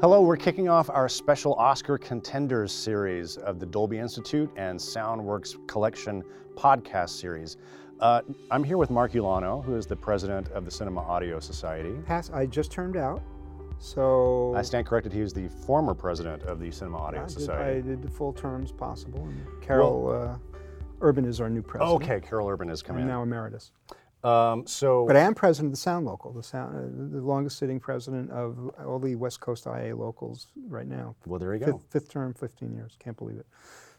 Hello, we're kicking off our special Oscar Contenders series of the Dolby Institute and Soundworks Collection podcast series. Uh, I'm here with Mark Ulano, who is the president of the Cinema Audio Society. Pass, I just turned out, so I stand corrected, he was the former president of the Cinema Audio I did, Society. I did the full terms possible. And Carol uh, Urban is our new president. okay, Carol Urban is coming I'm in. now emeritus. Um, so, But I am president of the Sound Local, the, sound, uh, the longest sitting president of all the West Coast IA locals right now. well, there you go. Fifth, fifth term, 15 years. Can't believe it.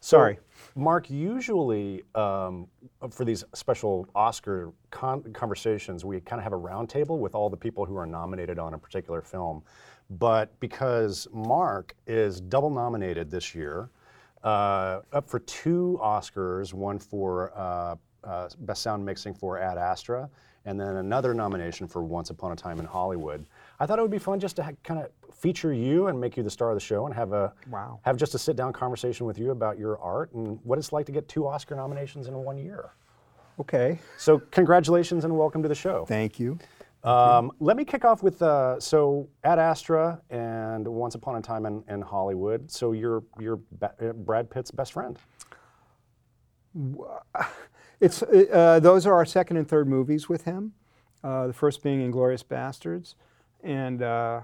So, Sorry. Mark, usually um, for these special Oscar con- conversations, we kind of have a roundtable with all the people who are nominated on a particular film. But because Mark is double nominated this year, uh, up for two Oscars, one for uh, uh, Best Sound Mixing for Ad Astra, and then another nomination for Once Upon a Time in Hollywood. I thought it would be fun just to ha- kind of feature you and make you the star of the show and have a Wow. have just a sit down conversation with you about your art and what it's like to get two Oscar nominations in one year. Okay. So, congratulations and welcome to the show. Thank you. Um, let me kick off with uh, so Ad Astra and Once Upon a Time in, in Hollywood. So, you're, you're Ba- Brad Pitt's best friend. It's, uh, those are our second and third movies with him. Uh, the first being Inglourious Basterds. And uh,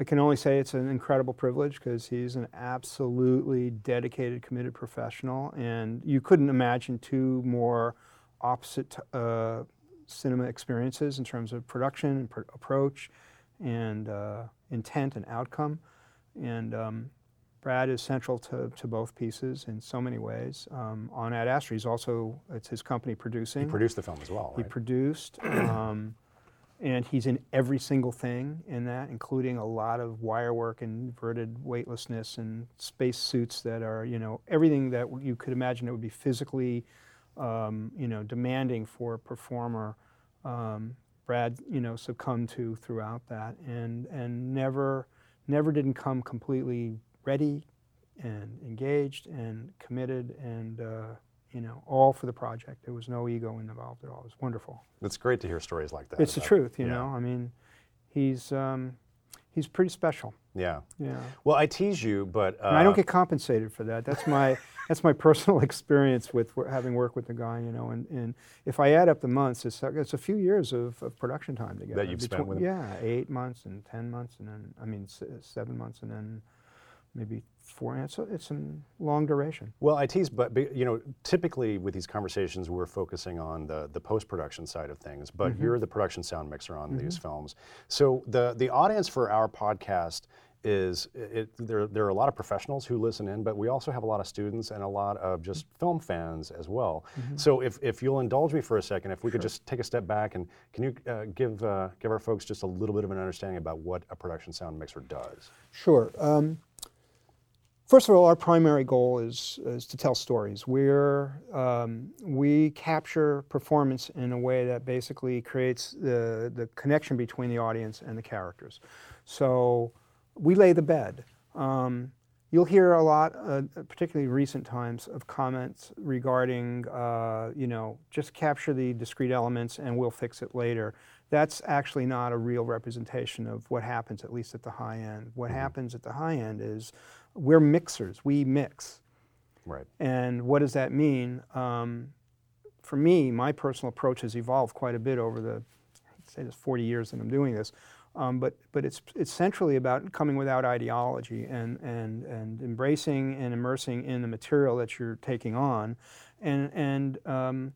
I can only say it's an incredible privilege because he's an absolutely dedicated, committed professional. And you couldn't imagine two more opposite uh, cinema experiences in terms of production and pr- approach and uh, intent and outcome. And um, Brad is central to, to both pieces in so many ways. Um, on Ad Astra, he's also, it's his company producing. He produced the film as well, He right? produced, um, and he's in every single thing in that, including a lot of wire work and inverted weightlessness and space suits that are, you know, everything that you could imagine that would be physically, um, you know, demanding for a performer. Um, Brad, you know, succumbed to throughout that, and and never, never didn't come completely ready, and engaged and committed and. Uh, you know, all for the project. There was no ego involved at all. It was wonderful. it's great to hear stories like that. It's the truth, you yeah. know. I mean, he's um, he's pretty special. Yeah. Yeah. Well, I tease you, but. Uh, I don't get compensated for that. That's my that's my personal experience with having worked with the guy, you know. And, and if I add up the months, it's, it's a few years of, of production time together. That you've spent with him? Yeah, eight months and ten months, and then I mean seven months, and then maybe four. It's a, it's a long duration. Well, I tease, but but, you know, typically with these conversations, we're focusing on the the post production side of things. But Mm-hmm. you're the production sound mixer on these films, so the the audience for our podcast is it, there. There are a lot of professionals who listen in, but we also have a lot of students and a lot of just film fans as well. Mm-hmm. So if, if you'll indulge me for a second, if we could just take a step back and can you uh, give uh, give our folks just a little bit of an understanding about what a production sound mixer does? Sure. Um, first of all, our primary goal is, is to tell stories. We're, um, we capture performance in a way that basically creates the, the connection between the audience and the characters. So we lay the bed. Um, You'll hear a lot, uh, particularly recent times, of comments regarding, uh, you know, just capture the discrete elements and we'll fix it later. That's actually not a real representation of what happens, at least at the high end. What happens at the high end is we're mixers, we mix. Right. And what does that mean? Um, for me, my personal approach has evolved quite a bit over the, I'd say, this 40 years that I'm doing this. Um, but but it's it's centrally about coming without ideology and and and embracing and immersing in the material that you're taking on, and and um,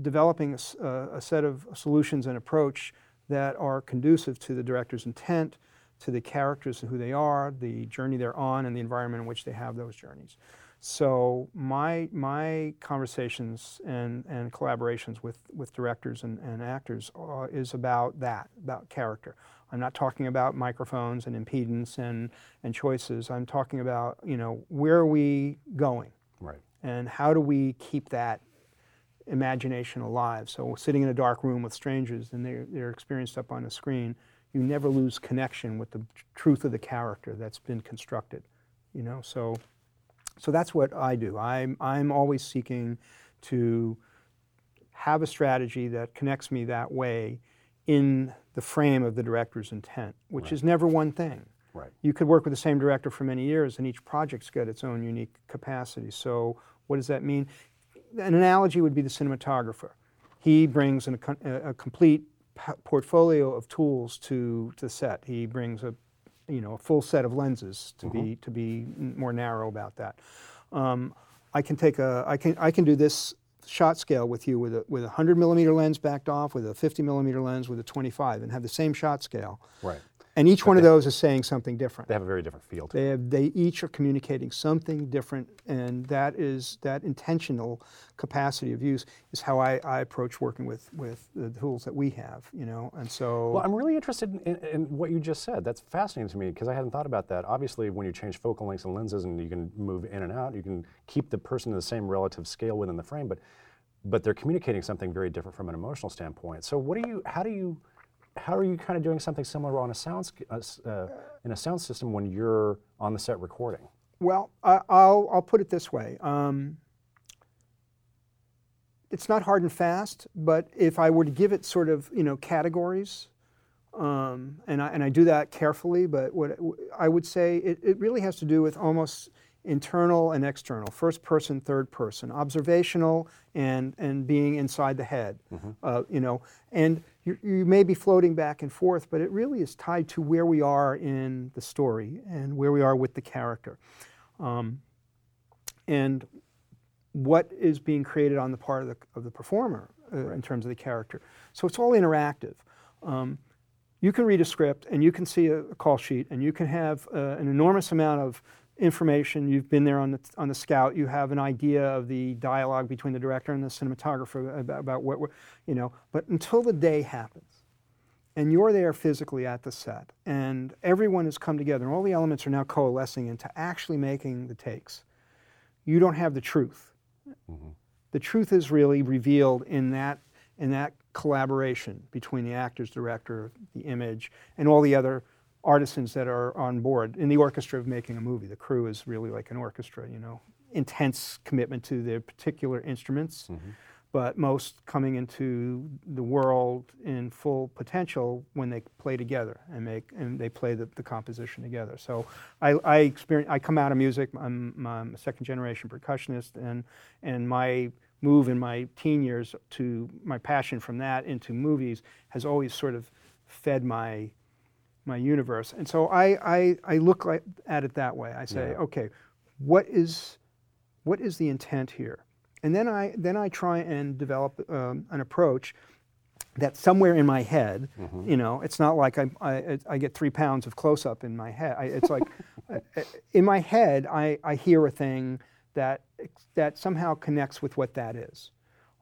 developing a set of solutions and approach that are conducive to the director's intent, to the characters and who they are, the journey they're on, and the environment in which they have those journeys. So my my conversations and, and collaborations with, with directors and, and actors uh, is about that, about character. I'm not talking about microphones and impedance and, and choices. I'm talking about, you know, where are we going? Right. And how do we keep that imagination alive? So sitting in a dark room with strangers and they're, they're experienced up on a screen, you never lose connection with the truth of the character that's been constructed, you know? So so that's what I do. I'm, I'm always seeking to have a strategy that connects me that way in the frame of the director's intent, which is never one thing. Right. You could work with the same director for many years, and each project's got its own unique capacity. So, what does that mean? An analogy would be the cinematographer. He brings an, a, a complete portfolio of tools to, to set. He brings a, you know, a full set of lenses to mm-hmm. be to be more narrow about that. Um, I can take a I can I can do this shot scale with you with a with a 100 millimeter lens backed off, with a 50 millimeter lens, with a 25, and have the same shot scale. Right. And each but one they, of those is saying something different. They have a very different feel. they have, they each are communicating something different, and that is that intentional capacity of use is how I, I approach working with with the tools that we have. You know, and so. Well, I'm really interested in, in, in what you just said. That's fascinating to me because I hadn't thought about that. Obviously, when you change focal lengths and lenses, and you can move in and out, you can keep the person in the same relative scale within the frame, but but they're communicating something very different from an emotional standpoint. So, what do you? How do you? How are you kind of doing something similar on a sound uh, uh, in a sound system when you're on the set recording? Well, I, will I'll put it this way. Um, it's not hard and fast, but if I were to give it sort of you know categories, um, and I and I do that carefully, but what I would say it, it really has to do with almost internal and external, first person, third person, observational, and and being inside the head, mm-hmm. uh, you know, and you, you may be floating back and forth, but it really is tied to where we are in the story and where we are with the character, um, and what is being created on the part of the of the performer uh, right. in terms of the character. So it's all interactive. Um, you can read a script and you can see a, a call sheet and you can have uh, an enormous amount of information. You've been there on the, on the scout. You have an idea of the dialogue between the director and the cinematographer about, about what, you know. But until the day happens, and you're there physically at the set, and everyone has come together, and all the elements are now coalescing into actually making the takes, you don't have the truth. Mm-hmm. The truth is really revealed in that in that collaboration between the actors, director, the image, and all the other artisans that are on board in the orchestra of making a movie. The crew is really like an orchestra, you know, intense commitment to their particular instruments, mm-hmm. but most coming into the world in full potential when they play together and make and they play the, the composition together. So I, I experience. I come out of music. I'm, I'm a second generation percussionist, and and my move in my teen years to my passion from that into movies has always sort of fed my my universe. And so I, I, I look like, at it that way. I say, yeah. okay, what is, what is the intent here? And then I, then I try and develop um, an approach that somewhere in my head, mm-hmm. you know, it's not like I, I, I get three pounds of close up in my head. I, it's like uh, in my head, I, I hear a thing that, that somehow connects with what that is.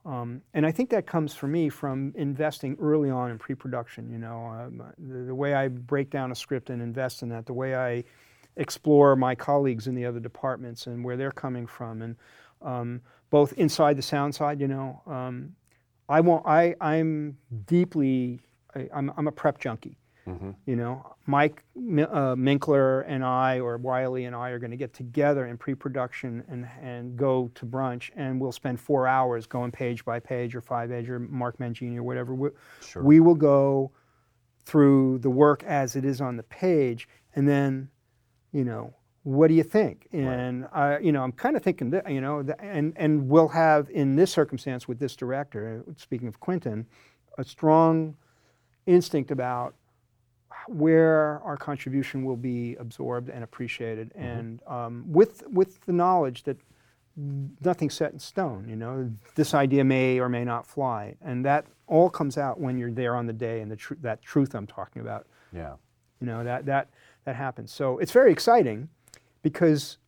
Um, and I think that comes for me from investing early on in pre-production. You know, um, the, the, way I break down a script and invest in that, the way I explore my colleagues in the other departments and where they're coming from, and um, both inside the sound side. You know, um, I want. I I'm deeply. I, I'm, I'm a prep junkie. Mm-hmm. You know, Mike uh, Minkler and I, or Wylie and I, are going to get together in pre-production and and go to brunch, and we'll spend four hours going page by page, or five page, or Mark Mangini, or whatever. We, sure. we will go through the work as it is on the page, and then, you know, what do you think? And right. I, you know, I'm kind of thinking that, you know, that, and and we'll have in this circumstance with this director, speaking of Quentin, a strong instinct about where our contribution will be absorbed and appreciated, mm-hmm. and um, with with the knowledge that nothing's set in stone. You know, this idea may or may not fly, and that all comes out when you're there on the day, and the tr- that truth I'm talking about. Yeah. You know that that that happens. So it's very exciting because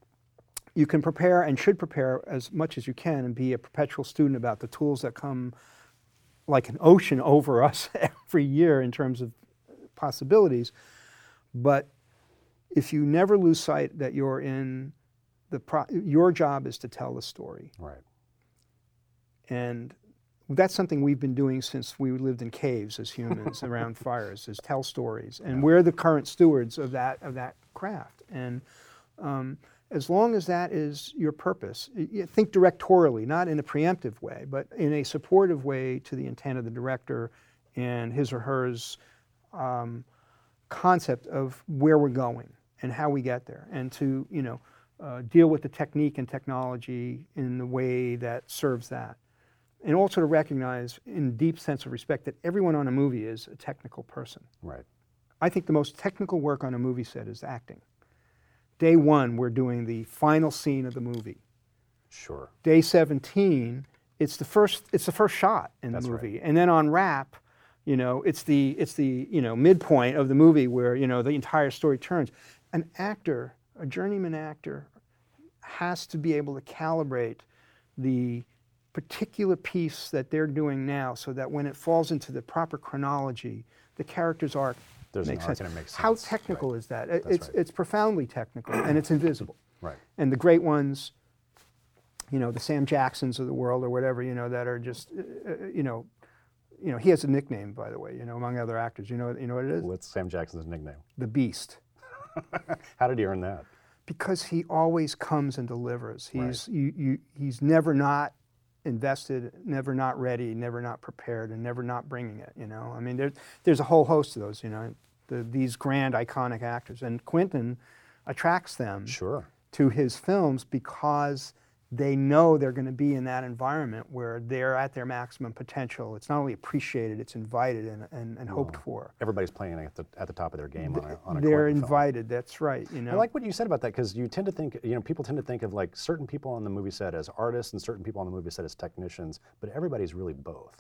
you can prepare and should prepare as much as you can and be a perpetual student about the tools that come like an ocean over us every year in terms of possibilities. But if you never lose sight that you're in the pro- your job is to tell the story. Right. And that's something we've been doing since we lived in caves as humans around fires is tell stories and yeah. we're the current stewards of that of that craft and um, as long as that is your purpose think directorially not in a preemptive way but in a supportive way to the intent of the director and his or hers um, concept of where we're going. and how we get there, and to you know uh, deal with the technique and technology in the way that serves that, and also to recognize, in deep sense of respect, that everyone on a movie is a technical person. Right. I think the most technical work on a movie set is acting. Day one, we're doing the final scene of the movie. Sure. Day 17, it's the first it's the first shot in the That's right. movie, and then on wrap, you know, it's the it's the you know midpoint of the movie where you know the entire story turns. An actor, a journeyman actor, has to be able to calibrate the particular piece that they're doing now, so that when it falls into the proper chronology, the character's arc There's makes sense. it makes How technical Right. is that? That's It's right. it's profoundly technical and it's invisible. Right. And the great ones, you know, the Sam Jacksons of the world or whatever, you know, that are just, uh, uh, you know, you know, he has a nickname, by the way, you know, among other actors. You know, you know what it is? What's Sam Jackson's nickname? The Beast. How did he earn that? Because he always comes and delivers. Right. He's you, you, he's never not invested, never not ready, never not prepared, and never not bringing it. You know, I mean, there's there's a whole host of those. You know, the, these grand iconic actors, and Quentin attracts them Sure. to his films because they know they're going to be in that environment where they're at their maximum potential. It's not only appreciated, it's invited and, and, and hoped for. Everybody's playing at the, at the top of their game on a, on a They're Quentin film. invited, that's right. You know, I like what you said about that because you tend to think, you know, people tend to think of like certain people on the movie set as artists and certain people on the movie set as technicians, but everybody's really both.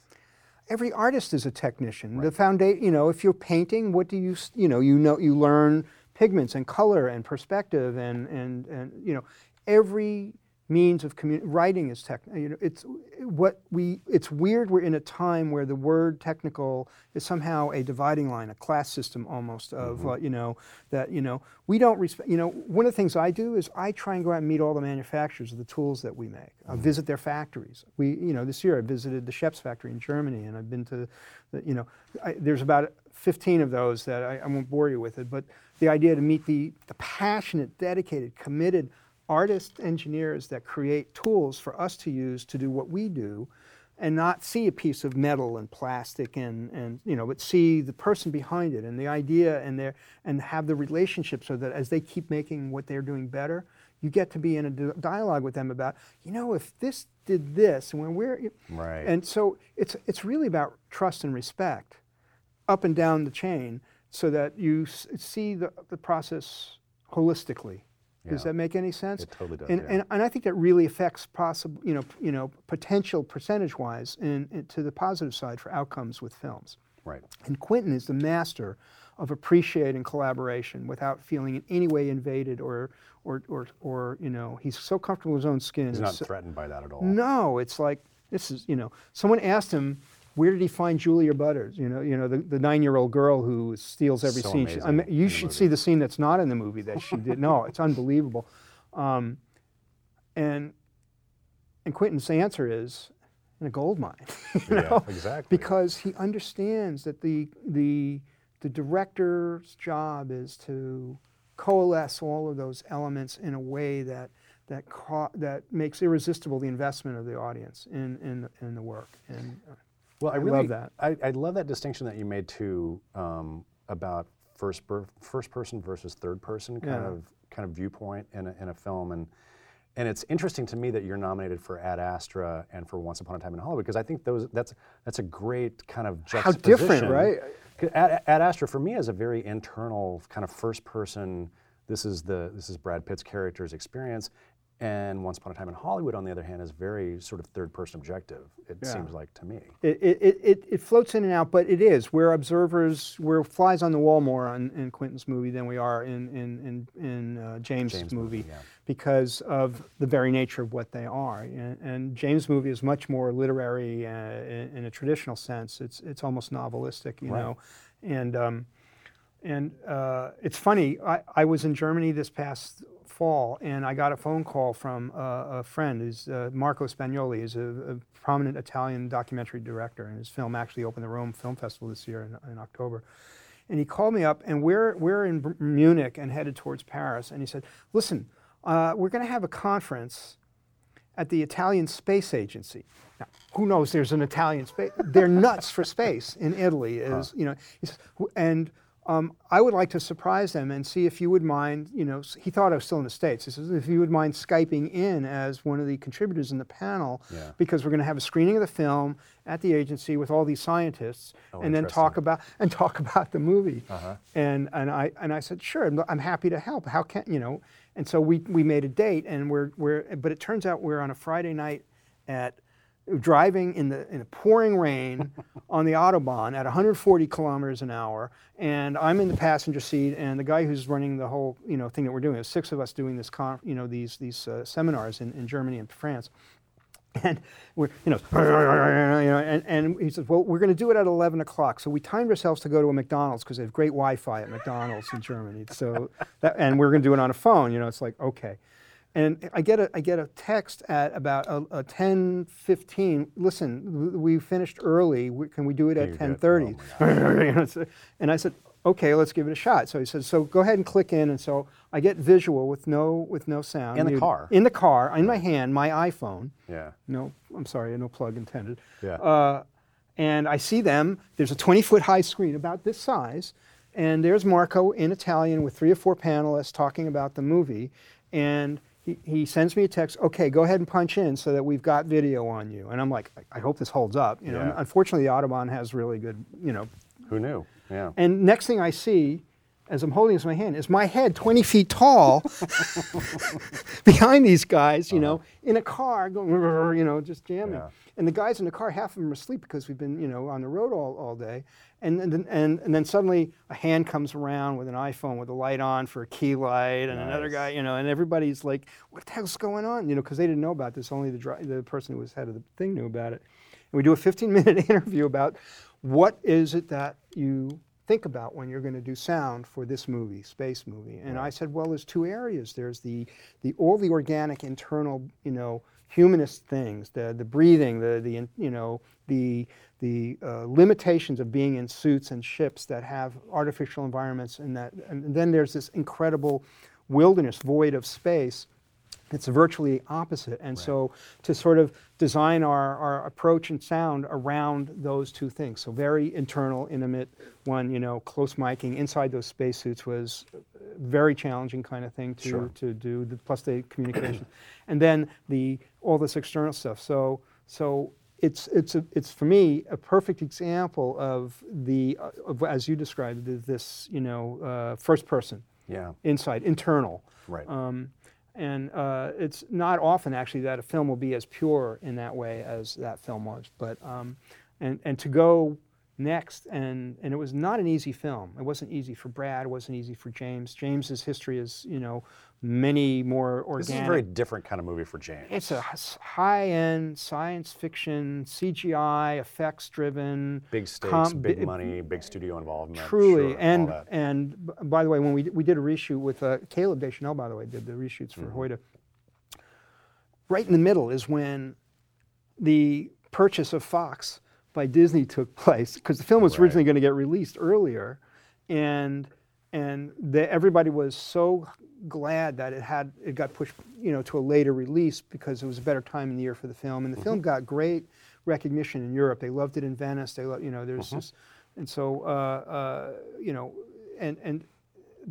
every artist is a technician. The foundation, you know, if you're painting, what do you, s- you know, you know, you learn pigments and color and perspective and and and you know, every means of commun- writing is tech. You know, it's what we. It's weird. We're in a time where the word technical is somehow a dividing line, a class system almost of uh, you know that you know we don't respect. You know, one of the things I do is I try and go out and meet all the manufacturers of the tools that we make. I visit their factories. We, you know, this year I visited the Schoeps factory in Germany, and I've been to, the, you know, I, there's about 15 of those that I, I won't bore you with it, but the idea to meet the, the passionate, dedicated, committed artists, engineers that create tools for us to use to do what we do and not see a piece of metal and plastic and, and you know but see the person behind it and the idea and their and have the relationship so that as they keep making what they're doing better you get to be in a dialogue with them about you know if this did this and when we're Right. and so it's it's really about trust and respect up and down the chain so that you s- see the, the process holistically does Yeah. that make any sense It totally does, and, yeah. and, and I think that really affects possible, you know, you know, potential percentage-wise in, in- to the positive side for outcomes with films. Right. And Quentin is the master of appreciating collaboration without feeling in any way invaded or, or, or, or you know, he's so comfortable in his own skin. He's not so- threatened by that at all. no, it's like this is you know. Someone asked him, where did he find Julia Butters? You know, you know the, the nine-year-old girl who steals every So scene. She- I mean, you should movie. see the scene that's not in the movie that she did. No, it's unbelievable. Um, and and Quentin's answer is in a gold mine. you Yeah, know? exactly. Because he understands that the the the director's job is to coalesce all of those elements in a way that that ca- that makes irresistible the investment of the audience in in the, in the work. And uh, Well, I really love that. I, I love that distinction that you made too um, about first per, first person versus third person kind Yeah. of kind of viewpoint in a, in a film, and and it's interesting to me that you're nominated for Ad Astra and for Once Upon a Time in Hollywood because I think those that's that's a great kind of How different, right? Ad, Ad Astra for me is a very internal kind of first person. This is the this is Brad Pitt's character's experience, and Once Upon a Time in Hollywood, on the other hand, is very sort of third person objective. It Yeah. seems like to me. it, it, it- it, floats in and out, but it is. We're observers. We're flies on the wall more on, in Quentin's movie than we are in in in, in uh, James', James' movie, movie, yeah. because of the very nature of what they are. And, and James' movie is much more literary uh, in, in a traditional sense. It's it's almost novelistic, you Right. know, and. Um, and uh, it's funny, I, I was in Germany this past fall and I got a phone call from uh, a friend, who's uh, Marco Spagnoli, is a, a prominent Italian documentary director, and his film actually opened the Rome Film Festival this year in, in October. And he called me up, and we're, we're in Munich and headed towards Paris. And he said, Listen, uh, we're going to have a conference at the Italian Space Agency. Now, who knows? There's an Italian space. They're nuts for space in Italy. Is you know, he says, and um, I would like to surprise them and see if you would mind, you know, he thought I was still in the States. He says, if you would mind Skyping in as one of the contributors in the panel, Yeah. because we're going to have a screening of the film at the agency with all these scientists Oh, and then talk about, and talk about the movie. Uh-huh. And, and, I, and I said, sure, I'm, I'm happy to help. How can, you know, and so we, we made a date and we're, we're, but it turns out we're on a Friday night at driving in the in the pouring rain on the autobahn at 140 kilometers an hour, and I'm in the passenger seat, and the guy who's running the whole you know thing that we're doing, there's six of us doing this you know these these uh, seminars in, in Germany and France. And we're, you know, you know, and, and he says, well, we're going to do it at 11 o'clock. So we timed ourselves to go to a McDonald's because they have great Wi-Fi at McDonald's in Germany. So, that, and we're going to do it on a phone. You know, it's like okay. And I get a, I get a text at about a, a 10, 15. Listen, we finished early. We, can we do it at do it? 10:30? You and I said, okay, let's give it a shot. So he said, so go ahead and click in. And so I get visual with no with no sound. In the car? In the car, in my hand, my iPhone. Yeah. No, I'm sorry, no plug intended. Yeah. Uh, and I see them. There's a 20 foot high screen about this size, and there's Marco in Italian with three or four panelists talking about the movie, and he, he sends me a text. Okay, go ahead and punch in so that we've got video on you. And I'm like, I, I hope this holds up. You know, Yeah. unfortunately, the Autobahn has really good, you know. Who knew? Yeah. And next thing I see. As I'm holding this in my hand, is my head 20 feet tall behind these guys, you uh-huh. know, in a car going, you know, just jamming. Yeah. And the guys in the car, half of them are asleep because we've been, you know, on the road all, all day. And, and, then- and, and then suddenly a hand comes around with an iPhone with a light on for a key light, and another guy, you know, and everybody's like, what the hell's going on? You know, because they didn't know about this. Only the, dri- the person who was head of the thing knew about it. And we do a 15 minute interview about what is it that you think about when you're going to do sound for this movie, space movie. And I said, well, there's two areas. There's the, the all the organic internal, you know, humanist things, the the breathing, the the you know the the uh, limitations of being in suits and ships that have artificial environments, and that and then there's this incredible wilderness void of space it's virtually opposite. And so to sort of design our, our approach and sound around those two things. So very internal, intimate one, you know, close miking inside those spacesuits was very challenging kind of thing to, Sure. to do, the, plus the communication. and then the all this external stuff. So so it's it's a, it's for me a perfect example of the uh, of, as you described it, this you know uh, first person Yeah. inside internal Right. um, and uh, it's not often actually that a film will be as pure in that way as that film was. But um, and and to go next and and it was not an easy film. It wasn't easy for Brad. It wasn't easy for James. James's history is you know many more organic. This is a very different kind of movie for James. It's a high-end science fiction, CGI, effects-driven, big stakes, big money, big studio involvement. Truly, sure, and and by the way, when we we did a reshoot with uh, Caleb Deschanel, by the way, did the reshoots for Mm-hmm. Hoyte. Right in the middle is when the purchase of Fox by Disney took place, because the film was Right. originally going to get released earlier, and and the, everybody was so glad that it had it got pushed, you know, to a later release because it was a better time in the year for the film, and the Mm-hmm. film got great recognition in Europe. They loved it in Venice. They, lo- you know, there's Mm-hmm. this, and so uh, uh, you know, and and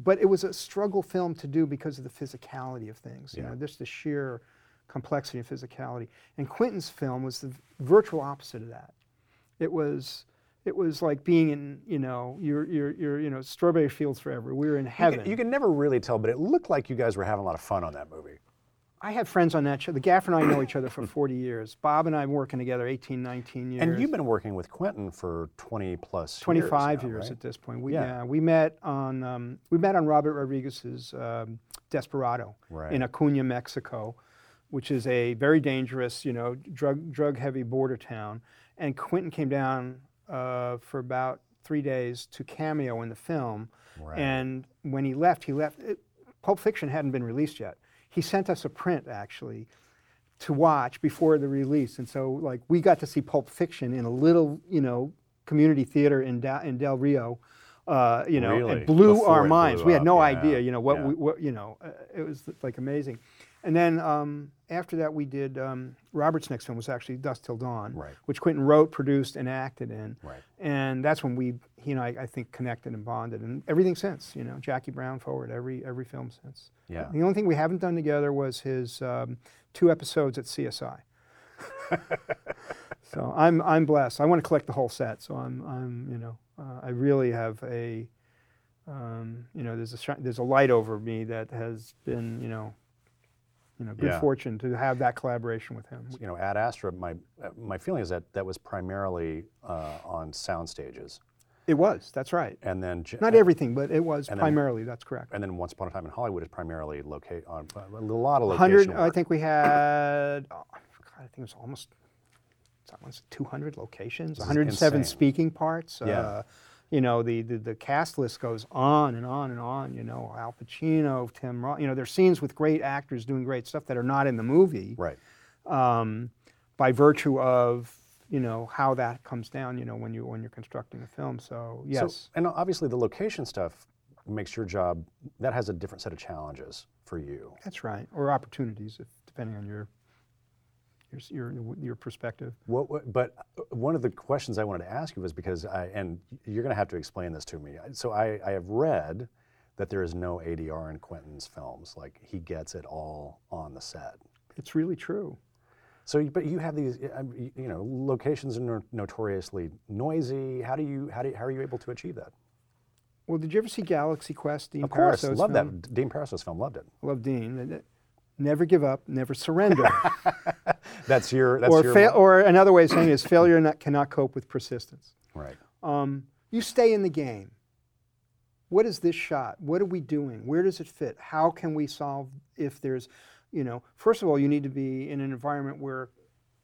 but it was a struggle film to do because of the physicality of things. You Yeah. know, just the sheer complexity and physicality. And Quentin's film was the virtual opposite of that. It was it was like being in you know you're you're, you're know strawberry fields forever. We were in You heaven. can, you can never really tell, but it looked like you guys were having a lot of fun on that movie. I had friends on that show. The Gaffer and I know each other for 40 years. Bob and I have been working together 18, 19 years. And you've been working with Quentin for 20 plus 25 years, now, years right? at this point. We, Yeah. yeah. we met on um, we met on Robert Rodriguez's um, Desperado Right. in Acuna, Mexico, which is a very dangerous, you know, drug drug heavy border town. And Quentin came down uh, for about three days to cameo in the film. Right. And when he left, he left. It, Pulp Fiction hadn't been released yet. He sent us a print actually to watch before the release, and so like we got to see Pulp Fiction in a little, you know, community theater in da- in Del Rio. Uh, you know, Really? and blew Before our it minds. blew we had no yeah, idea, you know, what yeah. we, what, you know, uh, it was like amazing. And then um, after that, we did um, Robert's next film was actually Dusk Till Dawn, Right. which Quentin wrote, produced, and acted in. Right. And that's when we, he and I, I think, connected and bonded, and everything since. You know, Jackie Brown forward, every every film since. Yeah. The only thing we haven't done together was his um, two episodes at CSI. so I'm I'm blessed. I want to collect the whole set. So I'm I'm you know uh, I really have a um, you know there's a there's a light over me that has been you know you know good Yeah. fortune to have that collaboration with him. You know, Ad Astra, my, uh, my feeling is that that was primarily uh, on sound stages. It was. That's right. And then, Not everything, but it was And then- primarily. That's correct. and then Once Upon a Time in Hollywood is primarily locate on a lot of location hundred. I think we had. Oh, God, I think it was almost. it's almost 200 locations, This 107 speaking parts. Yeah. Uh, you know, the, the the cast list goes on and on and on. You know, Al Pacino, Tim Roth. You know, there's scenes with great actors doing great stuff that are not in the movie Right. um, by virtue of you know how that comes down. You know, when you when you're constructing a film. So yes. So, and obviously the location stuff makes your job, that has a different set of challenges for you. That's right, or opportunities, if, depending on your your your, your perspective. What, what, but uh, one of the questions I wanted to ask you was because I, and you're going to have to explain this to me. So I, I have read that there is no ADR in Quentin's films. Like he gets it all on the set. It's really true. So, but you have these, um, you know, locations are notoriously noisy. How do you, how do you, how are you able to achieve that? Well, did you ever see Galaxy Quest? Dean Of course, Parisot's love film? that. Dean Parisot's film, loved it. Love Dean. Never give up, never surrender. That's your, that's or, your, fail, or another way of saying it is failure not, cannot cope with persistence. right. Um, you stay in the game. What is this shot? What are we doing? Where does it fit? How can we solve if there's, you know, first of all, you need to be in an environment where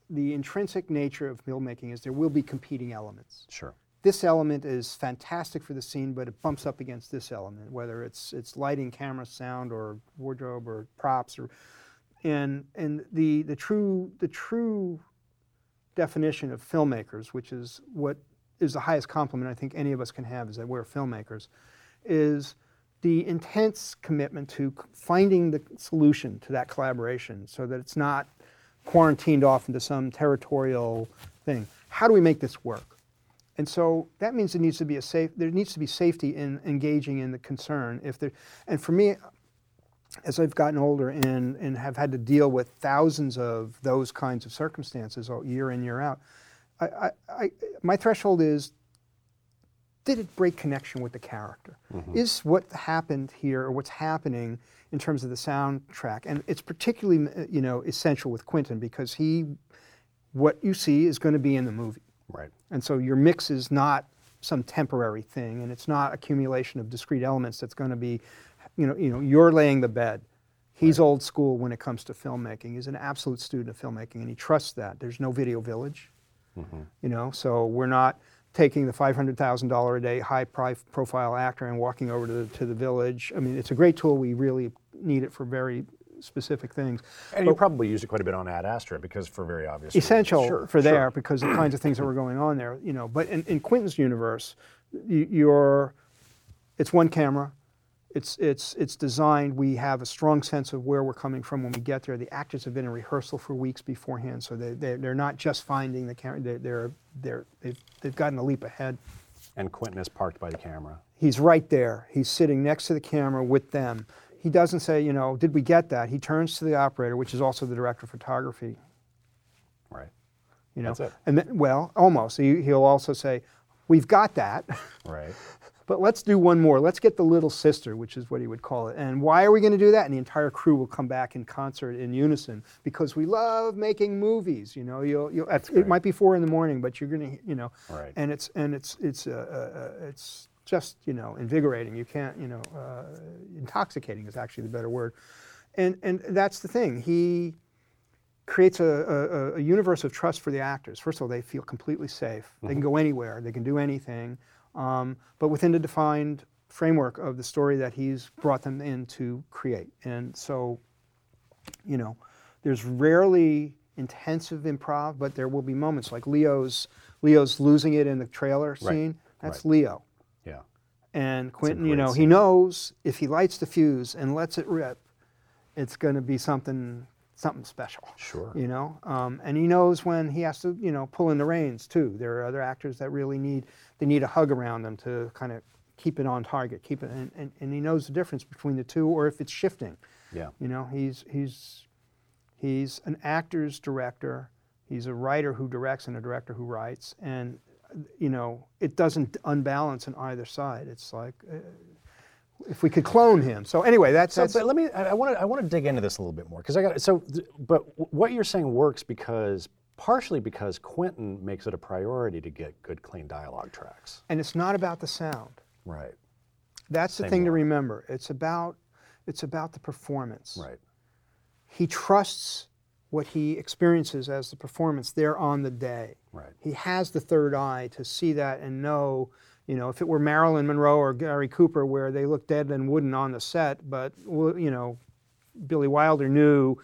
the intrinsic nature of filmmaking is there will be competing elements. Sure. This element is fantastic for the scene, but it bumps up against this element, whether it's it's lighting, camera, sound, or wardrobe, or props, or and and the the true the true definition of filmmakers, which is what is the highest compliment I think any of us can have, is that we're filmmakers, is the intense commitment to finding the solution to that collaboration, so that it's not quarantined off into some territorial thing. How do we make this work? And so that means there needs to be a safe. There needs to be safety in engaging in the concern. If there, and for me, as I've gotten older and, and have had to deal with thousands of those kinds of circumstances all year in year out, I, I, I, my threshold is: Did it break connection with the character? Is what happened here or what's happening in terms of the soundtrack? And it's particularly uh, you know essential with Quentin because he, what you see is going to be in the movie. Right. And so your mix is not some temporary thing, and it's not accumulation of discrete elements that's going to be, you know, you know, you're laying the bed. He's old school when it comes to filmmaking. He's an absolute student of filmmaking, and he trusts that. There's no video village, mm-hmm. you know, so we're not taking the $500,000 a day high profile actor and walking over to the, to the village. I mean, it's a great tool. We really need it for very specific things. And you probably used it quite a bit on Ad Astra because for very obvious reasons. essential Sure, for sure. there because the kinds of things that were going on there, you know. But in, in Quentin's universe, you, you're, it's one camera, it's it's it's designed. We have a strong sense of where we're coming from when we get there. The actors have been in rehearsal for weeks beforehand, so they they they're not just finding the camera. They're they're, they're they've, they've gotten a leap ahead. And Quentin is parked by the camera. He's right there. He's sitting next to the camera with them. He doesn't say, you know, did we get that? He turns to the operator, which is also the director of photography. Right. You know, That's it. and then, well, almost. He, he'll also say, "We've got that, Right. but let's do one more. Let's get the little sister, which is what he would call it. And why are we going to do that? And the entire crew will come back in concert in unison because we love making movies. You know, you'll, you'll it might be four in the morning, but you're going to, you know, Right. and it's and it's it's uh, uh, uh, it's just you know invigorating. You can't, you know, uh, intoxicating is actually the better word. And and that's the thing. He creates a, a, a universe of trust for the actors. First of all, they feel completely safe. They can go anywhere. They can do anything, um, but within the defined framework of the story that he's brought them in to create. And so, you know, there's rarely intensive improv, but there will be moments like Leo's Leo's losing it in the trailer Right, scene. That's right. Leo. Yeah. And Quentin, you know, he knows if he lights the fuse and lets it rip, it's going to be something something special. Sure. You know, um, and he knows when he has to, you know, pull in the reins too. There are other actors that really need they need a hug around them to kind of keep it on target, keep it, and, and, and he knows the difference between the two, or if it's shifting. Yeah. You know, he's he's he's an actor's director. He's a writer who directs and a director who writes, and you know, it doesn't unbalance on either side. It's like. If we could clone him. So anyway, that's, So, that's but let me. I want to. I want to dig into this a little bit more because I got. So, th- but what you're saying works because partially because Quentin makes it a priority to get good, clean dialogue tracks. and it's not about the sound. Right. That's the thing to remember. It's about it's about the performance. Right. He trusts what he experiences as the performance there on the day. Right. He has the third eye to see that and know, you know, if it were Marilyn Monroe or Gary Cooper where they looked dead and wooden on the set, but you know, Billy Wilder knew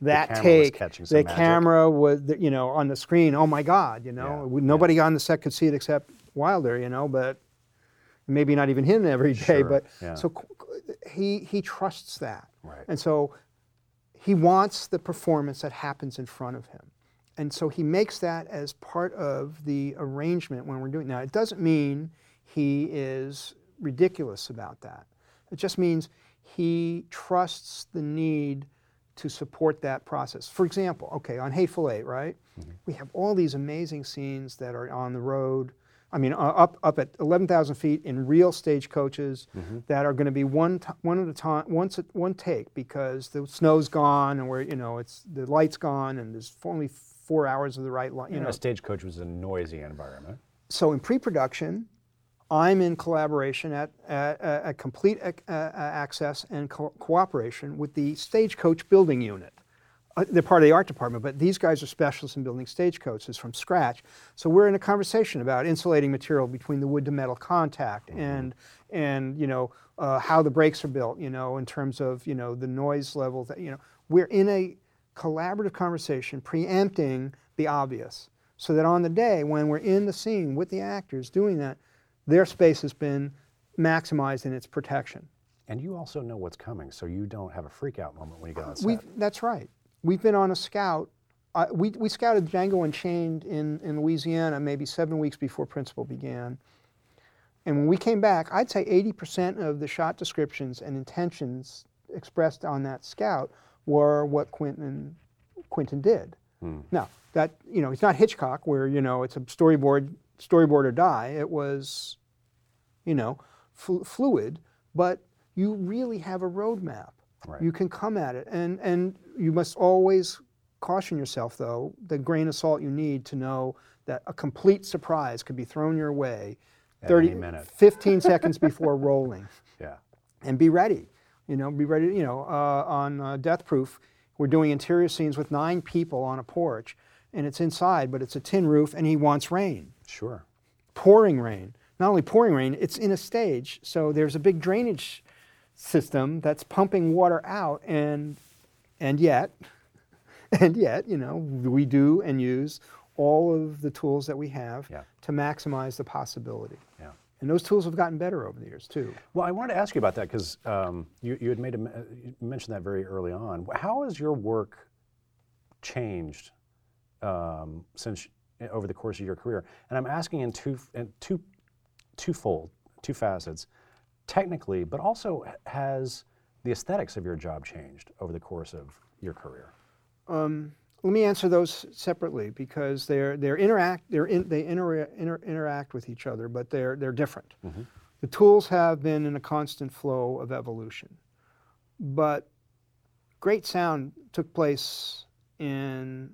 that was take, the magic. camera was, the- you know, on the screen. Oh my God, you know, Yeah, nobody on the set could see it except Wilder, you know, but maybe not even him every day. Sure, But yeah. so he he trusts that, Right. and so he wants the performance that happens in front of him. And so he makes that as part of the arrangement when we're doing Now, it doesn't mean he is ridiculous about that. It just means he trusts the need to support that process. For example, okay, on Hateful Eight, right? We have all these amazing scenes that are on the road. I mean, uh, up up at 11,000 feet in real stagecoaches that are going to be one t- one at a time, once at one take because the snow's gone and we're you know it's the light's gone and there's only four hours of the right light. You You know, a stagecoach was a noisy environment. so in pre-production, I'm in collaboration at, at, at complete uh, uh, access and co- cooperation with the stagecoach building unit. Uh, they're part of the art department, but these guys are specialists in building stagecoaches from scratch. So we're in a conversation about insulating material between the wood to metal contact and and you know uh, how the brakes are built. You know in terms of you know the noise level. That you know we're in a collaborative conversation preempting the obvious, so that on the day when we're in the scene with the actors doing that, their space has been maximized in its protection. And you also know what's coming, so you don't have a freak out moment when you go on set. We, that's right. We've been on a scout. Uh, we, we scouted Django Unchained in, in Louisiana maybe seven weeks before Principal began. And when we came back, I'd say 80% of the shot descriptions and intentions expressed on that scout were what Quentin, Quentin did. Hmm. Now, that, you know, it's not Hitchcock where, you know, it's a storyboard, storyboard or die. It was, you know, flu- fluid, but you really have a roadmap. Right. You can come at it, and and you must always caution yourself, though, the grain of salt you need to know that a complete surprise could be thrown your way, At any minute. 15 seconds before rolling, yeah. and be ready. You know, be ready. You know, uh, on uh, Death Proof, we're doing interior scenes with nine people on a porch, and it's inside, but it's a tin roof, and he wants rain Sure. pouring rain. Not only pouring rain, it's in a stage, so there's a big drainage system that's pumping water out, and and yet, and yet, you know, we do and use all of the tools that we have Yeah. to maximize the possibility. Yeah. And those tools have gotten better over the years too. Well, I wanted to ask you about that because um, you, you had made a, you mentioned that very early on. How has your work changed um, since over the course of your career? And I'm asking in two, in two, twofold, two facets. Technically, but also has the aesthetics of your job changed over the course of your career? Um, let me answer those separately because they're they're interact they're in, they inter, inter, interact with each other, but they're they're different. Mm-hmm. The tools have been in a constant flow of evolution, but great sound took place in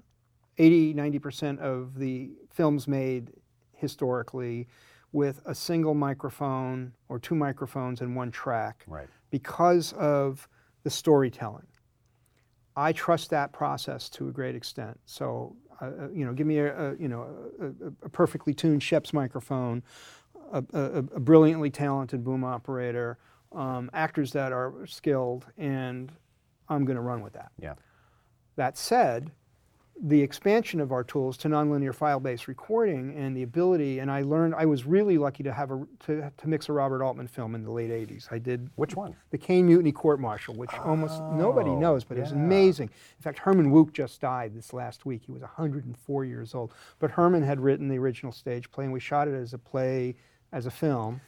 80 90 percent of the films made historically with a single microphone or two microphones and one track Right. because of the storytelling. I trust that process to a great extent. So, uh, uh, you know, give me a, a you know a, a- a perfectly tuned Schoeps microphone, a, a, a brilliantly talented boom operator, um, actors that are skilled, and I'm going to run with that. Yeah. That said, the expansion of our tools to nonlinear file-based recording and the ability, and I learned, I was really lucky to have a, to, to mix a Robert Altman film in the late 80s. I did Which one? the Caine Mutiny Court Martial, which almost nobody Oh, knows, but it was amazing. In fact, Herman Wouk just died this last week. He was 104 years old. But Herman had written the original stage play, and we shot it as a play, as a film.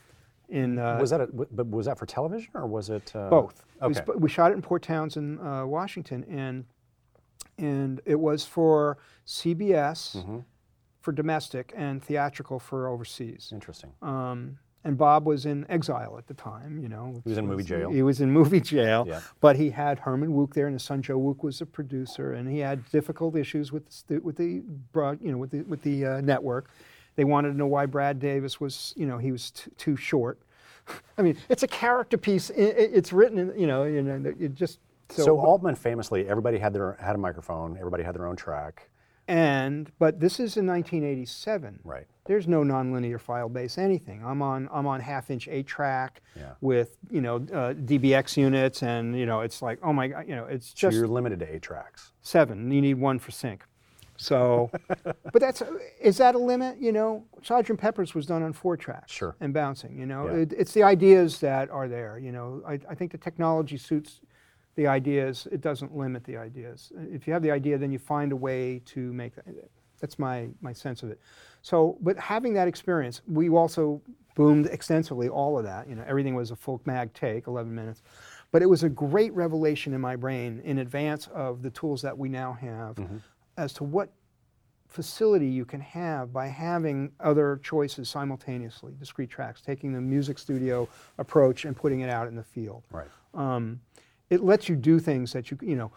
In uh, was that a, was that for television or was it uh, both. We, Okay. sp- we shot it in Port Townsend, uh, Washington, and and it was for CBS Mm-hmm. for domestic and theatrical for overseas. Interesting. Um, and Bob was in exile at the time, you know. He was in movie jail. He was in movie jail. Yeah. But he had Herman Wouk there, and his son Joe Wouk was a producer, and he had difficult issues with the, with the broad, you know, with the with the uh, network. They wanted to know why Brad Davis was, you know, he was t- too short. I mean, it's a character piece. I- i- it's written, in, you know, you know, it just So, Altman famously, everybody had their had a microphone. Everybody had their own track. and but this is in 1987. Right. There's no nonlinear file base anything. I'm on I'm on half inch eight track Yeah. with you know uh, DBX units, and you know it's like oh my god, you know it's So just you're limited to eight tracks. seven. You need one for sync. So, but that's is that a limit? You know, Sergeant Pepper's was done on four tracks. Sure. And bouncing. You know, Yeah. it, it's the ideas that are there. You know, I, I think the technology suits the ideas. It doesn't limit the ideas. If you have the idea, then you find a way to make that. That's my my sense of it. So, but having that experience, we also boomed extensively. All of that. You know, everything was a folk mag take, 11 minutes. But it was a great revelation in my brain in advance of the tools that we now have as to what facility you can have by having other choices simultaneously, discrete tracks, taking the music studio approach and putting it out in the field. Right. Um, it lets you do things that you, you know,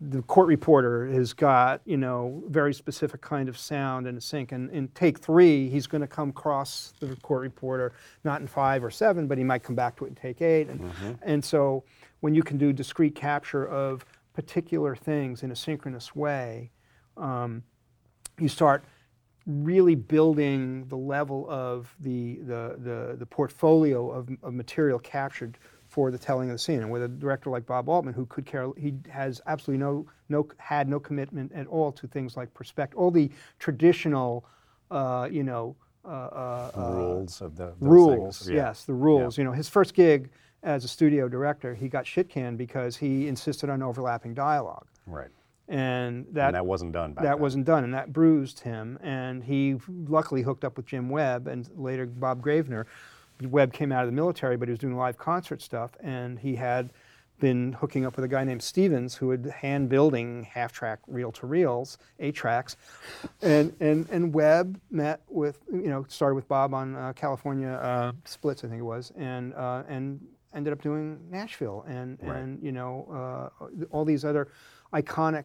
the court reporter has got, you know, very specific kind of sound and sync. And in take three, he's going to come across the court reporter, not in five or seven, but he might come back to it in take eight. And, and so when you can do discrete capture of particular things in a synchronous way, um, you start really building the level of the, the, the, the portfolio of, of material captured for the telling of the scene. And with a director like Bob Altman, who could care, he has absolutely no, no, had no commitment at all to things like perspective, all the traditional, uh, you know, uh, uh, uh, rules of the rules. Yeah. Yes, the rules. You know, his first gig as a studio director, he got shit canned because he insisted on overlapping dialogue, Right. and that and that wasn't done back that then. wasn't done, and that bruised him. And he luckily hooked up with Jim Webb and later Bob Gravener. Webb came out of the military, but he was doing live concert stuff, and he had been hooking up with a guy named Stephens who had hand building half track reel to reels, eight tracks, and and and Webb met with you know started with Bob on uh, California uh, Splits, I think it was, and uh, and ended up doing Nashville and Right. and you know uh, all these other iconic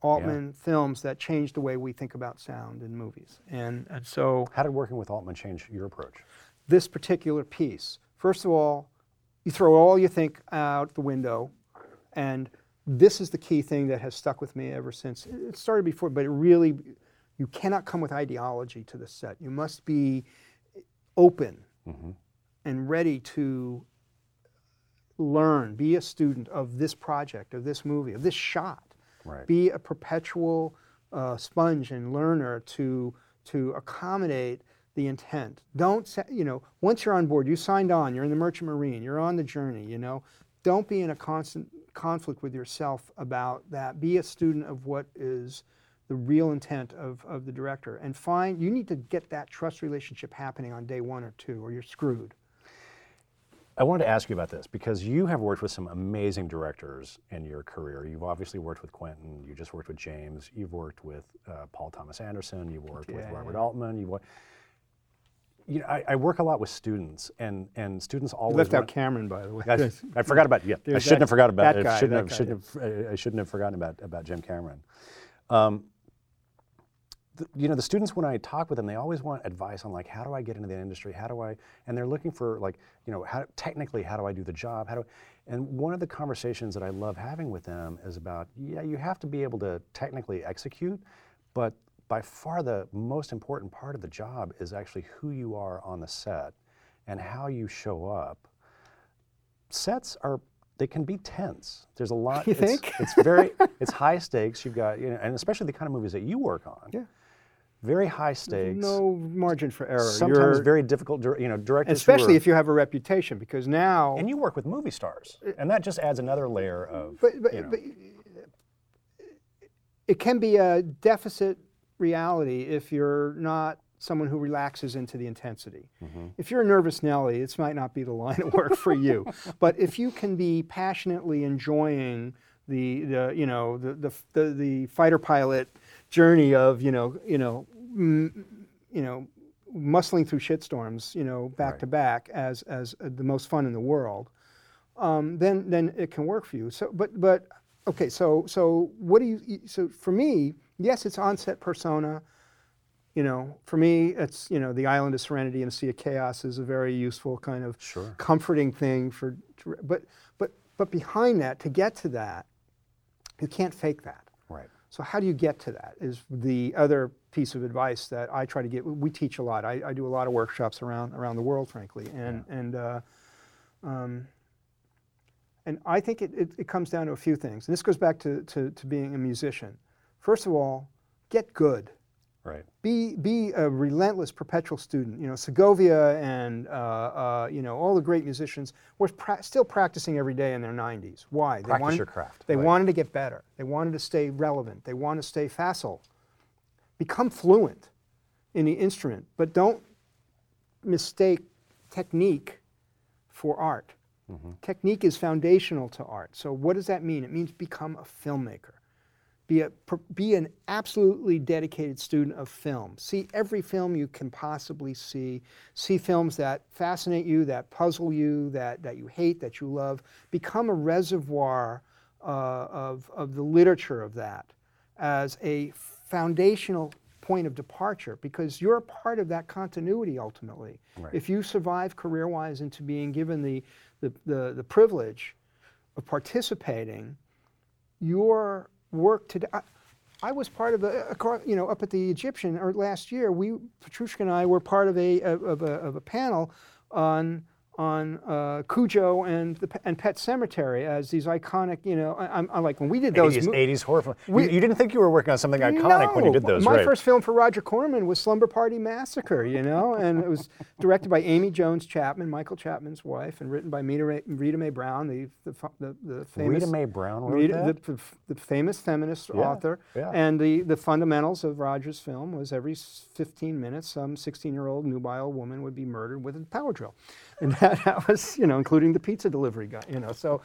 Altman films that changed the way we think about sound in movies. And, and so How did working with Altman change your approach? This particular piece, first of all, you throw all you think out the window, and this is the key thing that has stuck with me ever since. It started before, but it really, you cannot come with ideology to the set. You must be open and ready to learn, be a student of this project, of this movie, of this shot. Right. Be a perpetual uh, sponge and learner to to accommodate the intent. Don't you know? Once you're on board, you signed on. You're in the merchant marine. You're on the journey. You know. Don't be in a constant conflict with yourself about that. Be a student of what is the real intent of, of the director, and find you need to get that trust relationship happening on day one or two, or you're screwed. I wanted to ask you about this because you have worked with some amazing directors in your career. You've obviously worked with Quentin. You just worked with James. You've worked with uh, Paul Thomas Anderson. You've worked with Robert yeah. Altman. You've, wor- you know, I, I work a lot with students, and and students You always left out Cameron, by the way. I, I forgot about yeah. I shouldn't that- have forgot about that it. I guy, shouldn't have guy, shouldn't have, I shouldn't have forgotten about about Jim Cameron. Um, the, you know, the students when I talk with them, they always want advice on like how do I get into the industry? How do I? And they're looking for like you know how technically how do I do the job? How do? And one of the conversations that I love having with them is about yeah, you have to be able to technically execute, but by far the most important part of the job is actually who you are on the set and how you show up sets are they can be tense. There's a lot. You it's, think? it's very it's high stakes. You've got you know, and especially the kind of movies that you work on. Yeah. Very high stakes. No margin for error. Sometimes You're- very difficult. You know, directors. especially are- if you have a reputation, because now. and you work with movie stars, uh, and that just adds another layer of. but, but, you know, but it can be a deficit reality if you're not someone who relaxes into the intensity. Mm-hmm. If you're a nervous Nelly, this might not be the line of work for you. But if you can be passionately enjoying the, the you know the, the, the, the fighter pilot journey of you know you know mm, you know muscling through shitstorms you know back Right. to back as as uh, the most fun in the world um, then then it can work for you. So, but but okay. So so what do you? So for me, yes, it's onset persona. You know, for me, it's you know the island of serenity and a sea of chaos is a very useful kind of Sure. comforting thing for. But but but behind that, to get to that, you can't fake that. right. So how do you get to that? Is the other piece of advice that I try to get. We teach a lot. I, I do a lot of workshops around around the world, frankly, and and uh, um, and I think it, it, it comes down to a few things. And this goes back to, to, to being a musician. First of all, get good. Right. Be, be a relentless perpetual student. You know, Segovia and uh, uh, you know all the great musicians were pra- still practicing every day in their 90s. Why? They Practice wanted, your craft, They right. wanted to get better. They wanted to stay relevant. They wanted to stay facile. Become fluent in the instrument, but don't mistake technique for art. Technique is foundational to art. So what does that mean? It means become a filmmaker. Be, a, be an absolutely dedicated student of film. See every film you can possibly see. See films that fascinate you, that puzzle you, that, that you hate, that you love. Become a reservoir uh, of, of the literature of that as a foundational point of departure because you're a part of that continuity ultimately. Right. If you survive career wise into being given the, the, the, the privilege of participating, your work today. I, I was part of a, you know, up at the Egyptian or last year. We, Petrushka and I, were part of a of a, of a panel on on uh, Cujo and the and Pet Sematary as these iconic. You know, I, I'm, I'm like when we did those. 80s, mo- 80s horror film. We- you, you didn't think you were working on something iconic when you did those, My right? first film for Roger Corman was Slumber Party Massacre, you know, and it was directed by Amy Jones Chapman, Michael Chapman's wife, and written by Rita, Rita Mae Brown, the the, the, the famous Rita Mae Brown wrote Rita- that? The, the, famous feminist Yeah, author. yeah. And the, the fundamentals of Roger's film was every 15 minutes, some 16-year-old nubile woman would be murdered with a power drill, and that, that was, you know, including the pizza delivery guy, you know. So,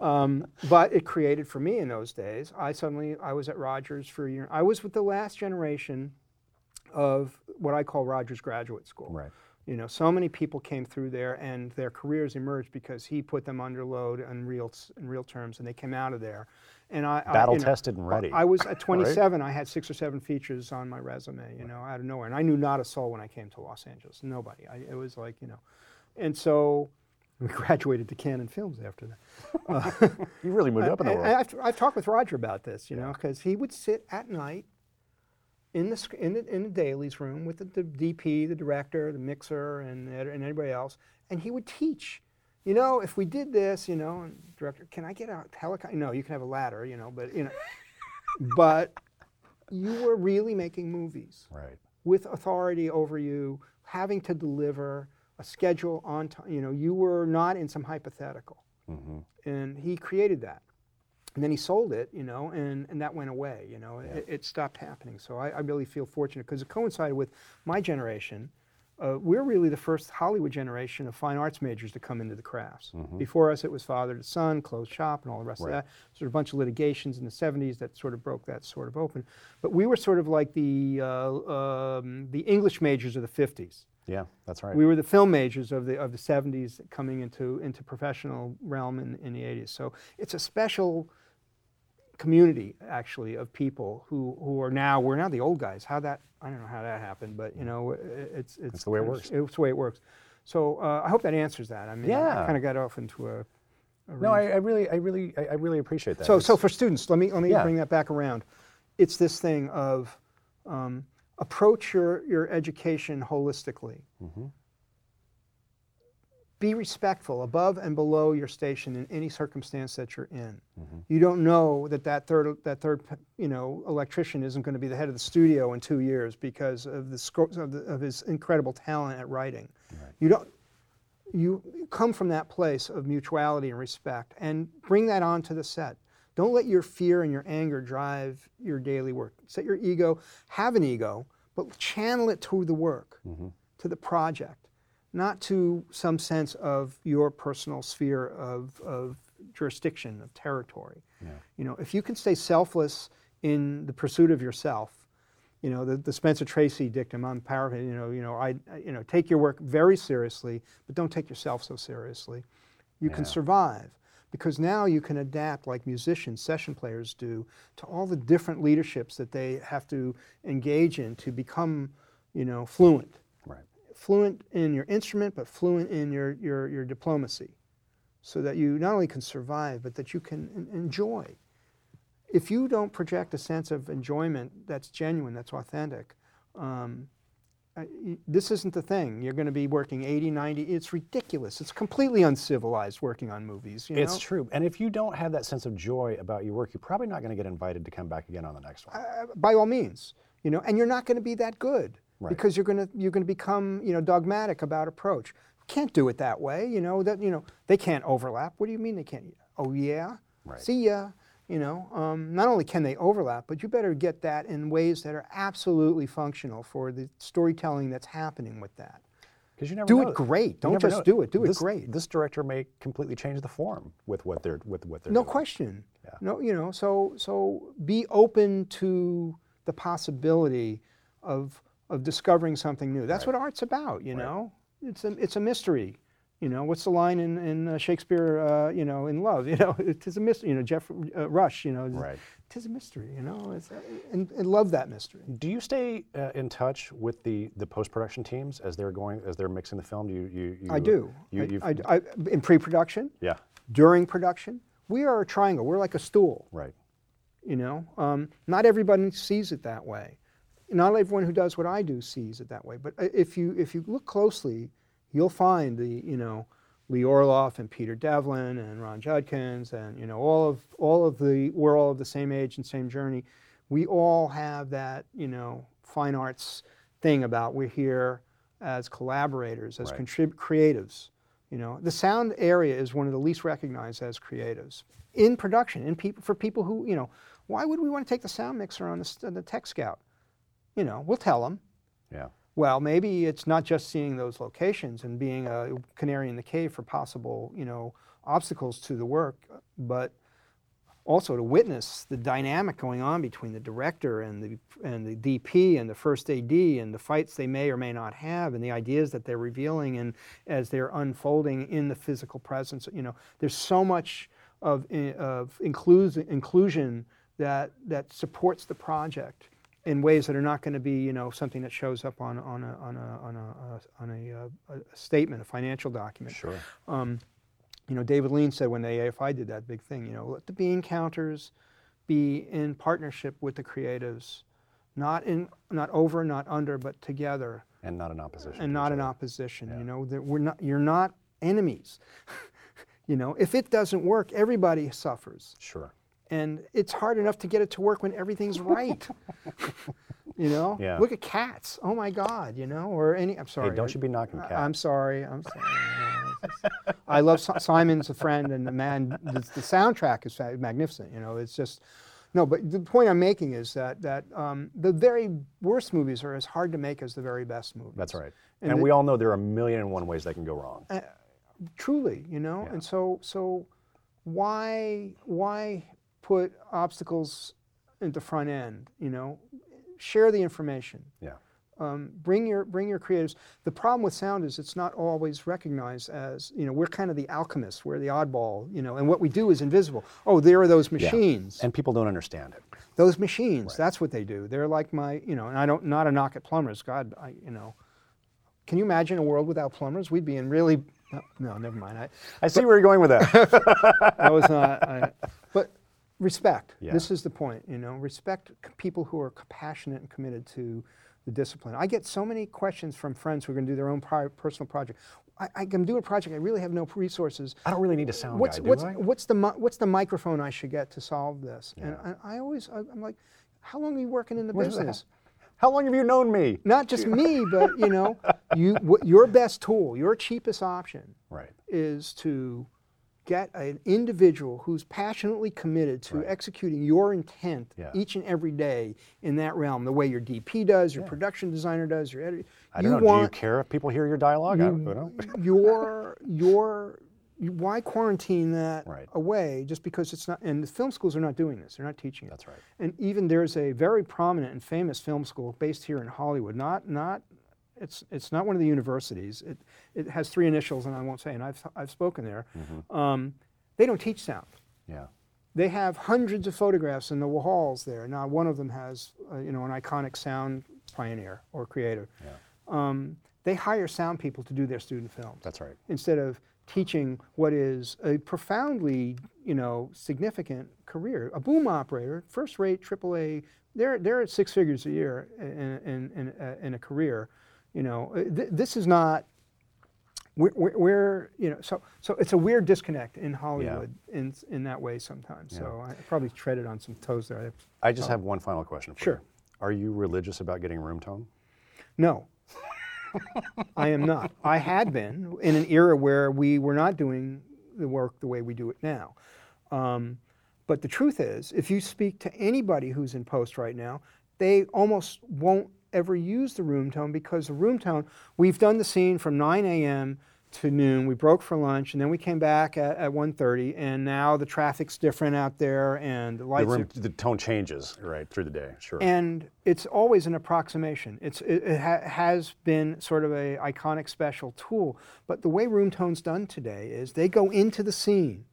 um, but it created for me in those days. I suddenly I was at Rogers for a year. I was with the last generation of what I call Rogers Graduate School. Right. You know, so many people came through there, and their careers emerged because he put them under load in real in real terms, and they came out of there. And I I- Battle know, tested and ready. I was at 27. I had six or seven features on my resume. You know, out of nowhere, and I knew not a soul when I came to Los Angeles. Nobody. I, it was like you know, and so we graduated to Cannon Films after that. You really moved up in the uh, world. and I've, I've talked with Roger about this, you know, because he would sit at night in the, in the in the dailies room with the, the DP, the director, the mixer, and and anybody else, and he would teach. You know, if we did this, you know, and director, can I get a helicopter? No, you can have a ladder, you know, but you know, but you were really making movies right. with authority over you, having to deliver a schedule on time. You know, you were not in some hypothetical. Mm-hmm. And he created that. And then he sold it, you know, and, and that went away, you know, it, it stopped happening. So I, I really feel fortunate because it coincided with my generation. Uh, we're really the first Hollywood generation of fine arts majors to come into the crafts. Before us, it was father to son, closed shop, and all the rest Right. of that. Sort of a bunch of litigations in the 70s that sort of broke that sort of open. But we were sort of like the, uh, um, the English majors of the 50s. Yeah, that's right. We were the film majors of the of the 70s coming into into professional realm in, in the 80s. So it's a special community actually of people who, who are now we're now the old guys. How that I don't know how that happened, but you know i- it's it's the way it works. It's the way it works. So uh, I hope that answers that. I mean, I- I, kind of got off into a. a no. I, I really, I really, I, I really appreciate that. So, It's- so for students, let me let me Yeah. bring that back around. It's this thing of um, approach your your education holistically. Be respectful above and below your station in any circumstance that you're in. Mm-hmm. You don't know that that third that third you know electrician isn't going to be the head of the studio in two years because of the, sco- of, the of his incredible talent at writing. You don't you come from that place of mutuality and respect and bring that onto the set. Don't let your fear and your anger drive your daily work. Set your ego, have an ego, but channel it to the work, mm-hmm. to the project, not to some sense of your personal sphere of, of jurisdiction, of territory. You know, if you can stay selfless in the pursuit of yourself, you know, the, the Spencer Tracy dictum on power, you know, you know, I, I- you know, take your work very seriously, but don't take yourself so seriously. You can survive because now you can adapt like musicians, session players do, to all the different leaderships that they have to engage in to become, you know, fluent. Fluent in your instrument, but fluent in your, your, your diplomacy so that you not only can survive, but that you can enjoy. If you don't project a sense of enjoyment that's genuine, that's authentic, um, I- this isn't the thing. You're going to be working 80, 90. It's ridiculous. It's completely uncivilized working on movies. You It's know? true. And if you don't have that sense of joy about your work, you're probably not going to get invited to come back again on the next one. Uh, by all means, you know, and you're not going to be that good Right. because you're going to you're going to become you know dogmatic about approach. Can't do it that way, you know. That you know they can't overlap. What do you mean they can't? Oh yeah, Right. see ya. You know, um, not only can they overlap, but you better get that in ways that are absolutely functional for the storytelling that's happening with that. Because you never Do it great. Don't just know. do it. Do it great. This director may completely change the form with what they're with what they're No doing. question. Yeah. No, you know, so so be open to the possibility of of discovering something new. That's Right. what art's about, you Right. know. It's a it's a mystery. You know, what's the line in, in uh, Shakespeare, uh, you know, in Love? You know, it is a mystery. You know, Jeff uh, Rush, you know, Right. it is a mystery, you know, it's, uh, and, and love that mystery. Do you stay uh, in touch with the, the post production teams as they're going as they're mixing the film? Do you you, you I do. You, I- I, I, in pre-production, yeah. during production, we are a triangle. We're like a stool. Right. You know, um, not everybody sees it that way. Not everyone who does what I do sees it that way. But uh, if you if you look closely, you'll find the you know Lee Orloff and Peter Devlin and Ron Judkins and you know all of all of the we're all of the same age and same journey. We all have that you know fine arts thing about we're here as collaborators, as Right. contrib- creatives. You know, the sound area is one of the least recognized as creatives in production. In people for people who you know, why would we want to take the sound mixer on the, on the Tech Scout? You know, we'll tell them. Yeah. Well, maybe it's not just seeing those locations and being a canary in the cave for possible, you know, obstacles to the work, but also to witness the dynamic going on between the director and the and the DP and the first AD and the fights they may or may not have and the ideas that they're revealing and as they're unfolding in the physical presence. You know, there's so much of eh, of inclusion inclusion that that supports the project in ways that are not going to be, you know, something that shows up on on a on a on a, uh, on a, uh, a statement, a financial document. Sure. Um, you know, David Lean said when the AFI did that big thing, you know, let the bean counters be in partnership with the creatives, not in not over, not under, but together, And not in opposition. and not in opposition. Yeah. You know, that we're not. You're not enemies. you know, if it doesn't work, everybody suffers Sure. And it's hard enough to get it to work when everything's right. you know, Yeah. look at cats. Oh my God, you know, or any. I'm sorry. Hey, don't you be knocking cats. I'm sorry. I'm sorry. No, it's just- I love Simon's a friend, and the man. The, the soundtrack is magnificent. You know, it's just. No, but the point I'm making is that that um, the very worst movies are as hard to make as the very best movies. That's right. And And, the- we all know there are a million and one ways that can go wrong. truly you know Yeah. and so so why why put obstacles at the front end you know share the information Yeah. um, bring your bring your creatives the problem with sound is it's not always recognized as you know we're kind of the alchemists we're the oddball you know and what we do is invisible oh there are those Yeah. machines And people don't understand it. those machines that's what they do they're like my you know and i don't not a knock at plumbers god i you know can you imagine a world without plumbers we'd be in really no, no never mind I, I see where you're going with that. I was not. I, but respect. Yeah. This is the point. You know, respect c- people who are compassionate and committed to the discipline. I get so many questions from friends who are going to do their own pri- personal project. I, I'm doing a project. I really have no resources. I don't really need a sound What's guy, what's I? what's the what's the microphone I should get to solve this? And Yeah. I, I always I- I'm like, how long are you working in the Where's business? How long have you known me? Not just me, but you know, you what, your best tool, your cheapest option Right. is to get an individual who's passionately committed to Right. executing your intent Yeah. each and every day in that realm, the way your DP does, your production designer does, your editor. I don't know. Do you care if people hear your dialogue? I don't know. your your why quarantine that Right. away just because it's not and the film schools are not doing this they're not teaching it That's right. and even there's a very prominent and famous film school based here in hollywood not not it's it's not one of the universities it it has three initials and i won't say and i've i've spoken there Mm-hmm. um, they don't teach sound Yeah. they have hundreds of photographs in the halls there. Now, one of them has, uh, you know, an iconic sound pioneer or creator. Yeah. Um, they hire sound people to do their student films That's right. instead of teaching what is a profoundly, you know, significant career. A boom operator, first-rate AAA, they're they're at six figures a year in in in, uh, in a career. You know, Uh, th- this is not. We're, we're, you know, so so it's a weird disconnect in Hollywood in in that way sometimes. So I probably treaded on some toes there. I- I just have one final question for Sure. you. Are you religious about getting room tone? No, I am not. I had been in an era where we were not doing the work the way we do it now. Um, but the truth is, if you speak to anybody who's in post right now, they almost won't ever use the room tone because the room tone, we've done the scene from 9 a.m. to noon. We broke for lunch and then we came back at, at 1.30 and now the traffic's different out there and the The, lights are room, the tone changes, right, through the day. Sure. and it's always an approximation. It's, it, it ha- has been sort of a iconic special tool, but the way room tone's done today is they go into the scene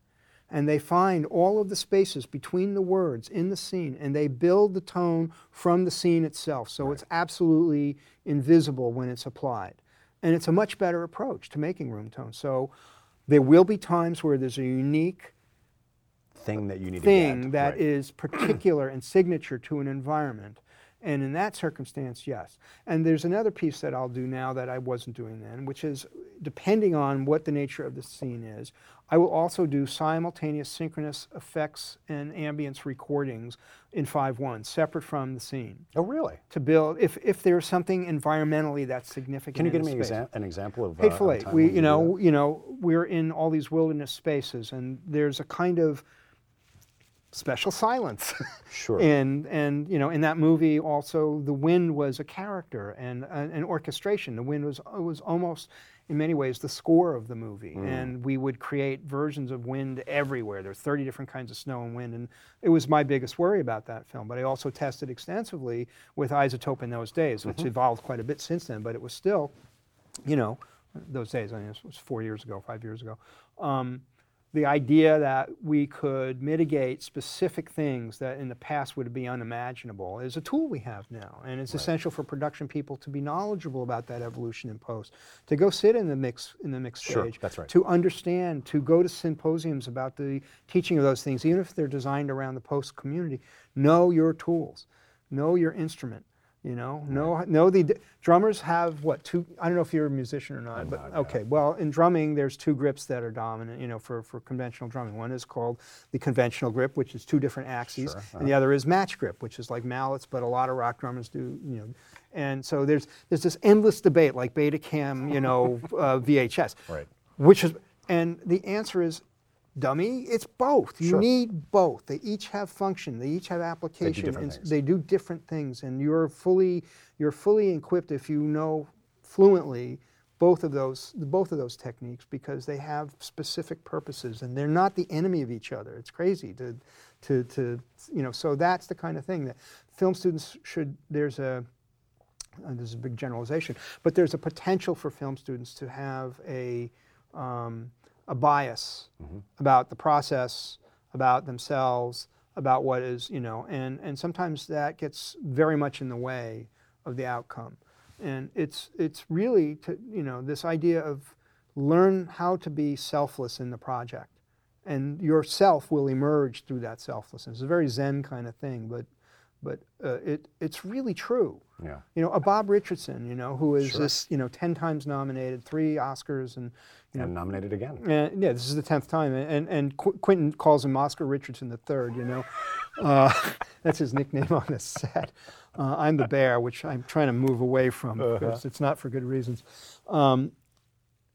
and they find all of the spaces between the words in the scene and they build the tone from the scene itself. So it's absolutely invisible when it's applied. And it's a much better approach to making room tone. So there will be times where there's a unique thing that you need thing to get. that right. is particular and signature to an environment. And in that circumstance, yes. And there's another piece that I'll do now that I wasn't doing then, which is depending on what the nature of the scene is, I will also do simultaneous synchronous effects and ambience recordings in 5.1, separate from the scene, Oh, really? to build, if, if there's something environmentally that's significant Can you give me an, space. an example of uh, Hateful a Eight. We, you know, that? you know, we're in all these wilderness spaces, and there's a kind of special silence. Sure. and and you know, in that movie, also the wind was a character and an, an orchestration. The wind was was almost. In many ways, the score of the movie, Mm. and we would create versions of wind everywhere. There were 30 different kinds of snow and wind, and it was my biggest worry about that film. But I also tested extensively with iZotope in those days, Mm-hmm. which evolved quite a bit since then. But it was still, you know, those days, I mean, it was four years ago, five years ago. Um, the idea that we could mitigate specific things that in the past would be unimaginable is a tool we have now. And it's essential for production people to be knowledgeable about that evolution in post, to go sit in the mix in the mix Sure, stage, that's right. to understand, to go to symposiums about the teaching of those things, even if they're designed around the post community. Know your tools, know your instrument. You know, know know the drummers have what two? I don't know if you're a musician or not, but not, okay. Well, in drumming, there's two grips that are dominant. You know, for for conventional drumming, one is called the conventional grip, which is two different axes, Sure, and the other is match grip, which is like mallets, but a lot of rock drummers do. You know, and so there's there's this endless debate, like Betacam, you know, uh, VHS, Right. which is, and the answer is. Dummy, it's both. You Sure. need both. They each have function. They each have application. different and they do different things, and you're fully you're fully equipped if you know fluently both of those both of those techniques because they have specific purposes and they're not the enemy of each other. It's crazy to to to you know. So that's the kind of thing that film students should. There's a uh, this is a big generalization, but there's a potential for film students to have a, um, a bias mm-hmm. about the process, about themselves, about what is, you know, and, and sometimes that gets very much in the way of the outcome. And it's, it's really, to, you know, this idea of learn how to be selfless in the project. And yourself will emerge through that selflessness. It's a very Zen kind of thing, but but uh, it it's really true. Yeah. You know, a Bob Richardson, you know, who is Sure. this, you know, ten times nominated, three Oscars, and you know, And nominated again. and yeah, this is the tenth time, and and Qu- Quentin calls him Oscar Richardson the third. You know, uh, that's his nickname on the set. Uh, I'm the bear, which I'm trying to move away from because it's not for good reasons. Um,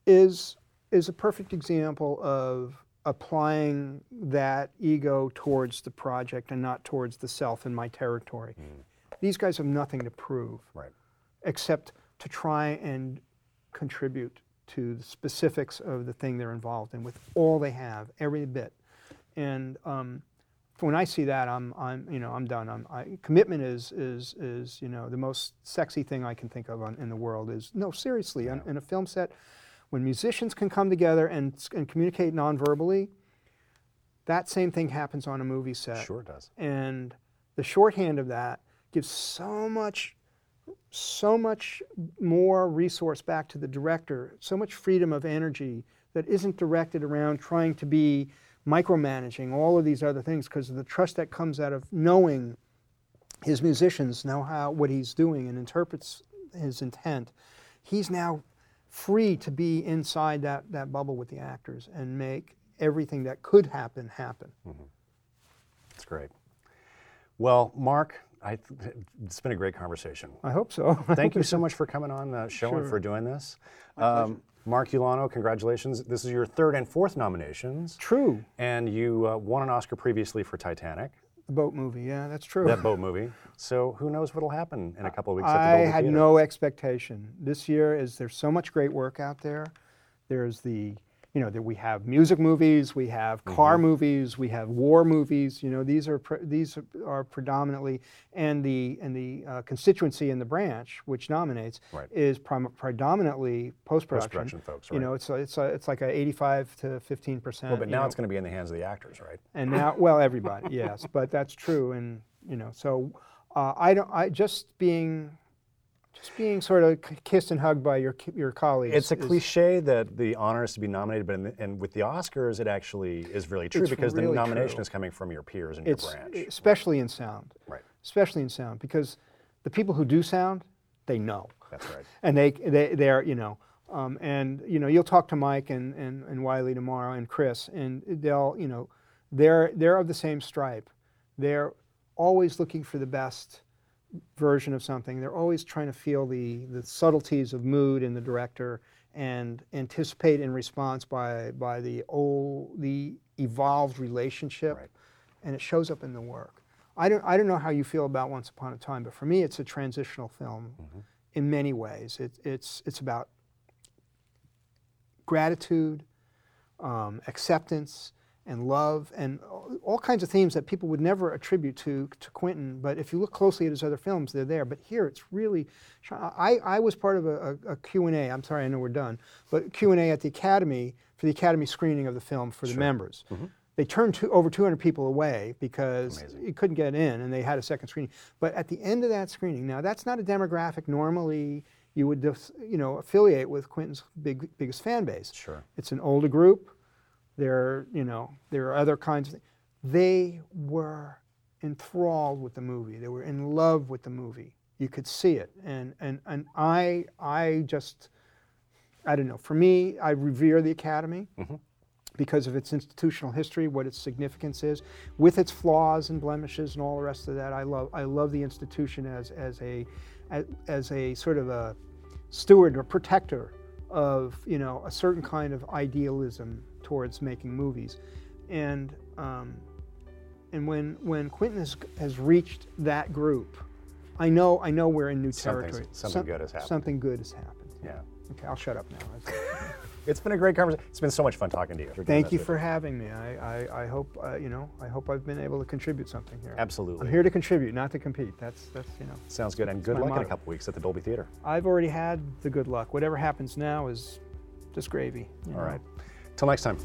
is is a perfect example of applying that ego towards the project and not towards the self in my territory. These guys have nothing to prove Right. except to try and contribute to the specifics of the thing they're involved in with all they have, every bit. And um, when I see that, I'm, I'm, you know, I'm done. I'm, I, commitment is, is, is, you know, the most sexy thing I can think of on, in the world. Is no, seriously, on, in a film set, when musicians can come together and, and communicate non-verbally, that same thing happens on a movie set. Sure does. And the shorthand of that gives so much, so much more resource back to the director, so much freedom of energy that isn't directed around trying to be micromanaging all of these other things because of the trust that comes out of knowing his musicians know how what he's doing and interprets his intent. He's now free to be inside that, that bubble with the actors and make everything that could happen happen. That's great. Well, Mark, I, it's been a great conversation. I hope so. Thank you so much for coming on the show and for doing this. Um, Mark Ulano, congratulations. This is your third and fourth nominations, True. and you uh, won an Oscar previously for Titanic, The boat movie, yeah, that's true. that boat movie. So who knows what'll happen in a couple of weeks at the I had Theater. no expectation. This year is there's so much great work out there. There's the you know that we have music movies, we have Mm-hmm. car movies, we have war movies. You know these are pre- these are predominantly and the and the uh, constituency in the branch which nominates Right. is prim- predominantly post production. Folks, You know it's a, it's a, it's like a 85 to 15 percent. Well, but now it's going to be in the hands of the actors, right? and now well everybody yes but that's true and you know so uh, i don't i just being just being sort of kissed and hugged by your your colleagues It's a is- cliche that the honor is to be nominated, but in the, and with the Oscars, it actually is really true because the nomination true. is coming from your peers and it's your branch. especially in sound Right. especially in sound because the people who do sound they know That's right. and they they they're you know um, and you know you'll talk to Mike and, and and Wylie tomorrow and Chris and they'll you know they're they're of the same stripe. They're always looking for the best version of something. They're always trying to feel the the subtleties of mood in the director and anticipate in response by by the old the evolved relationship Right. and it shows up in the work. I don't, I don't know how you feel about Once Upon a Time, but for me, it's a transitional film in many ways. It, it's, it's about gratitude, um, acceptance, and love, and all- kinds of themes that people would never attribute to, to Quentin. But if you look closely at his other films, they're there. But here, it's really. I, I was part of a, a, a Q&A. I'm sorry, I know we're done. But Q&A at the Academy for the Academy screening of the film for the members. Mm-hmm. They turned to, over 200 people away because Amazing. you couldn't get in, and they had a second screening. But at the end of that screening, now that's not a demographic normally you would, you know, affiliate with Quentin's big, biggest fan base. Sure. It's an older group. There, you know, there are other kinds of things. They were enthralled with the movie. They were in love with the movie. You could see it, and and and I I just I don't know. For me, I revere the Academy mm-hmm. because of its institutional history, what its significance is, with its flaws and blemishes and all the rest of that. I love I love the institution as as a as, as a sort of a steward or protector of you know a certain kind of idealism towards making movies, and um, and when when Quentin has, has reached that group, I know I know we're in new Something's- territory. something good has happened. Something good has happened. Yeah. Okay, I'll shut up now. It's been a great conversation. It's been so much fun talking to you. Thank you for having me. I, I, I hope uh, you know. I hope I've been able to contribute something here. Absolutely. I'm here to contribute, not to compete. That's that's you know. Sounds good. And good luck in a couple weeks at the Dolby Theater. I've already had the good luck. Whatever happens now is just gravy. All know. right. Till next time.